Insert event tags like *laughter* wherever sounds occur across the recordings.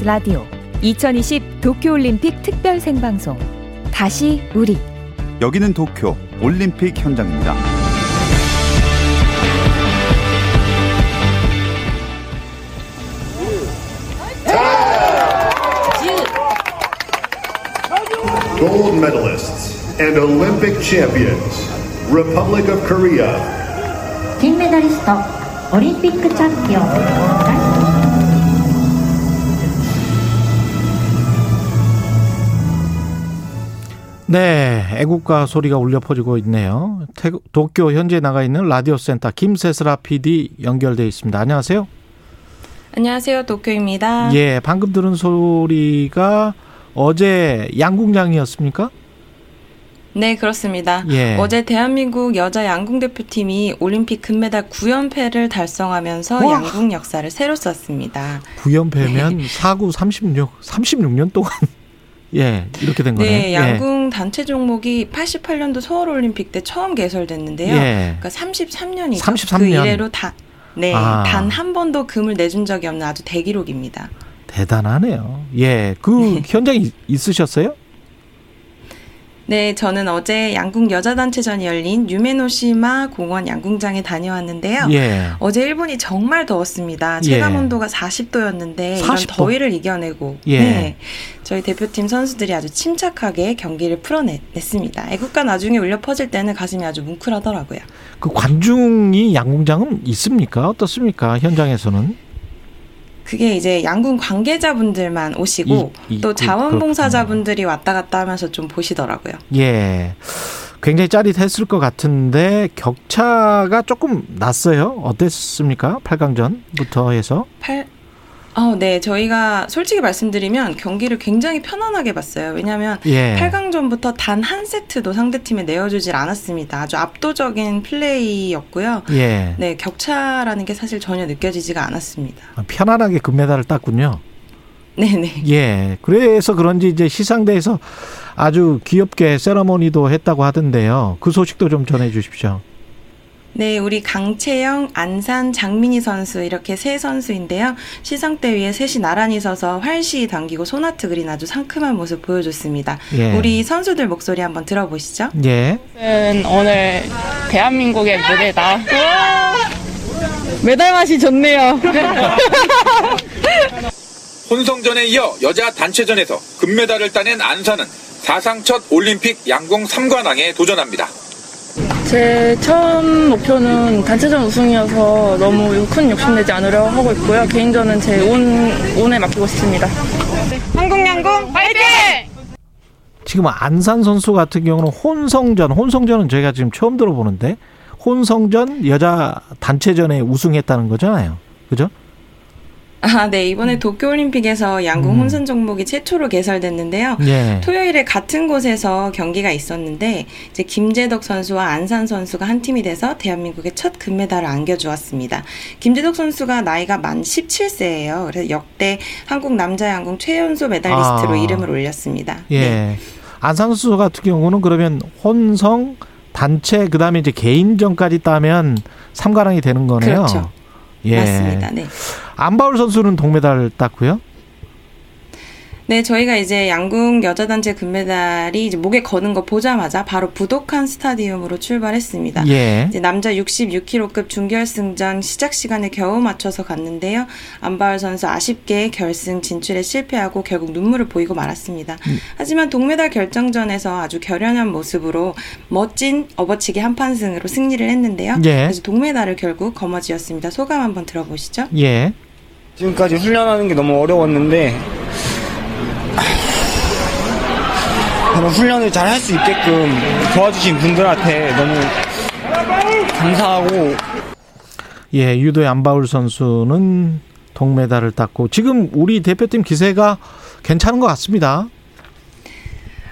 KBS 라디오 2020 도쿄올림픽 특별 생방송 다시 우리 여기는 도쿄 올림픽 현장입니다. gold medalists and Olympic champions, Republic of Korea. 金メダリストオリンピックチャンピオン 네, 애국가 소리가 울려 퍼지고 있네요. 태국, 도쿄 현재 나가 있는 라디오 센터 김세슬아 PD 연결돼 있습니다. 안녕하세요. 안녕하세요. 도쿄입니다. 예, 방금 들은 소리가 어제 양궁장이었습니까? 네, 그렇습니다. 예. 어제 대한민국 여자 양궁 대표팀이 올림픽 금메달 9연패를 달성하면서 와. 양궁 역사를 새로 썼습니다. 9연패면 사구 36, 36년 동안 예, 이렇게 된 거네요. 네, 양궁 단체 종목이 88년도 서울 올림픽 때 처음 개설됐는데요. 예. 그러니까 33년이죠. 33그 년. 이래로 다 네, 아. 단한 번도 금을 내준 적이 없는 아주 대기록입니다. 대단하네요. 예, 그 현장에 있- 있으셨어요? 네, 저는 어제 양궁 여자 단체전이 열린 유메노시마 공원 양궁장에 다녀왔는데요. 예. 어제 일본이 정말 더웠습니다. 예. 체감 온도가 40도였는데 이런 40도? 더위를 이겨내고 예. 네, 저희 대표팀 선수들이 아주 침착하게 경기를 풀어냈습니다. 애국가 나중에 울려 퍼질 때는 가슴이 아주 뭉클하더라고요. 그 관중이 양궁장은 있습니까? 어떻습니까? 현장에서는? 그게 이제 양궁 관계자분들만 오시고 이- 이- 또 그- 자원봉사자분들이 왔다 갔다 하면서 좀 보시더라고요. 예. 굉장히 짜릿했을 것 같은데 격차가 조금 났어요. 어땠습니까? 8강전부터 해서. 팔 어, 네. 저희가 솔직히 말씀드리면 경기를 굉장히 편안하게 봤어요. 왜냐하면 예. 8강전부터 단 한 세트도 상대팀에 내어주질 않았습니다. 아주 압도적인 플레이였고요. 예. 네, 격차라는 게 사실 전혀 느껴지지가 않았습니다. 편안하게 금메달을 땄군요. 네네. 예. 그래서 그런지 이제 시상대에서 아주 귀엽게 세러머니도 했다고 하던데요. 그 소식도 좀 전해 주십시오. 네, 우리 강채영, 안산, 장민희 선수 이렇게 세 선수인데요. 시상대 위에 셋이 나란히 서서 활시 당기고 소나트 그린 아주 상큼한 모습 보여줬습니다. 예. 우리 선수들 목소리 한번 들어보시죠. 예. 은 오늘 대한민국의 무대다. 메달 맛이 좋네요. *laughs* 혼성전에 이어 여자 단체전에서 금메달을 따낸 안산은 사상 첫 올림픽 양궁 3관왕에 도전합니다. 제 처음 목표는 단체전 우승이어서 너무 큰 욕심내지 않으려 하고 있고요. 개인전은 제 운, 운에 맡기고 싶습니다. 한국양궁 화이팅! 지금 안산 선수 같은 경우는 혼성전, 혼성전은 저희가 지금 처음 들어보는데 혼성전 여자 단체전에 우승했다는 거잖아요. 그죠? 아, 네. 이번에 도쿄올림픽에서 양궁 음. 혼선 종목이 최초로 개설됐는데요. 예. 토요일에 같은 곳에서 경기가 있었는데 이제 김재덕 선수와 안산 선수가 한 팀이 돼서 대한민국의 첫 금메달을 안겨주었습니다. 김재덕 선수가 나이가 만 17세예요. 그래서 역대 한국 남자 양궁 최연소 메달리스트로 아. 이름을 올렸습니다. 예. 네. 안산 선수 같은 경우는 그러면 혼성 단체 그다음에 이제 개인전까지 따면 삼가랑이 되는 거네요. 그렇죠. 예. 맞습니다. 네. 안바울 선수는 동메달 땄고요. 네, 저희가 이제 양궁 여자 단체 금메달이 이제 목에 거는 거 보자마자 바로 부독한 스타디움으로 출발했습니다. 예. 이제 남자 66kg급 준결승전 시작 시간에 겨우 맞춰서 갔는데요. 안바울 선수 아쉽게 결승 진출에 실패하고 결국 눈물을 보이고 말았습니다. 음. 하지만 동메달 결정전에서 아주 결연한 모습으로 멋진 업어치기 한판승으로 승리를 했는데요. 예. 그래서 동메달을 결국 거머쥐었습니다. 소감 한번 들어보시죠. 예. 지금까지 훈련하는 게 너무 어려웠는데 그런 훈련을 잘 할 수 있게끔 도와주신 분들한테 너무 감사하고 예, 유도의 안바울 선수는 동메달을 땄고 지금 우리 대표팀 기세가 괜찮은 것 같습니다.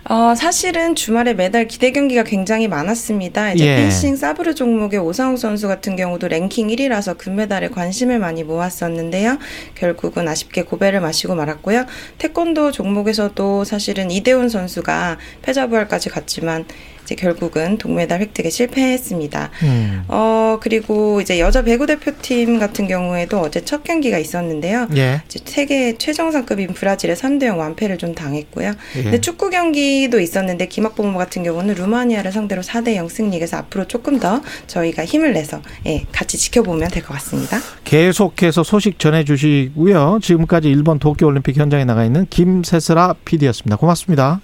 어, 사실은 주말에 매달 기대 경기가 굉장히 많았습니다. 이제 예. 펜싱 사브르 종목의 오상욱 선수 같은 경우도 랭킹 1위라서 금메달에 관심을 많이 모았었는데요. 결국은 아쉽게 고배를 마시고 말았고요. 태권도 종목에서도 사실은 이대훈 선수가 패자부활까지 갔지만 이제 결국은 동메달 획득에 실패했습니다. 음. 어 그리고 이제 여자 배구 대표팀 같은 경우에도 어제 첫 경기가 있었는데요. 예. 이제 세계 최정상급인 브라질의 3대 0 완패를 좀 당했고요. 예. 근데 축구 경기 도 있었는데 김학범 같은 경우는 루마니아를 상대로 4대 0 승 리. 그래서 앞으로 조금 더 저희가 힘을 내서 예, 같이 지켜보면 될 것 같습니다. 계속해서 소식 전해주시고요. 지금까지 일본 도쿄올림픽 현장에 나가 있는 김세슬아 PD였습니다. 고맙습니다.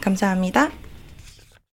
감사합니다.